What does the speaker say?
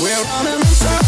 We're on a mission.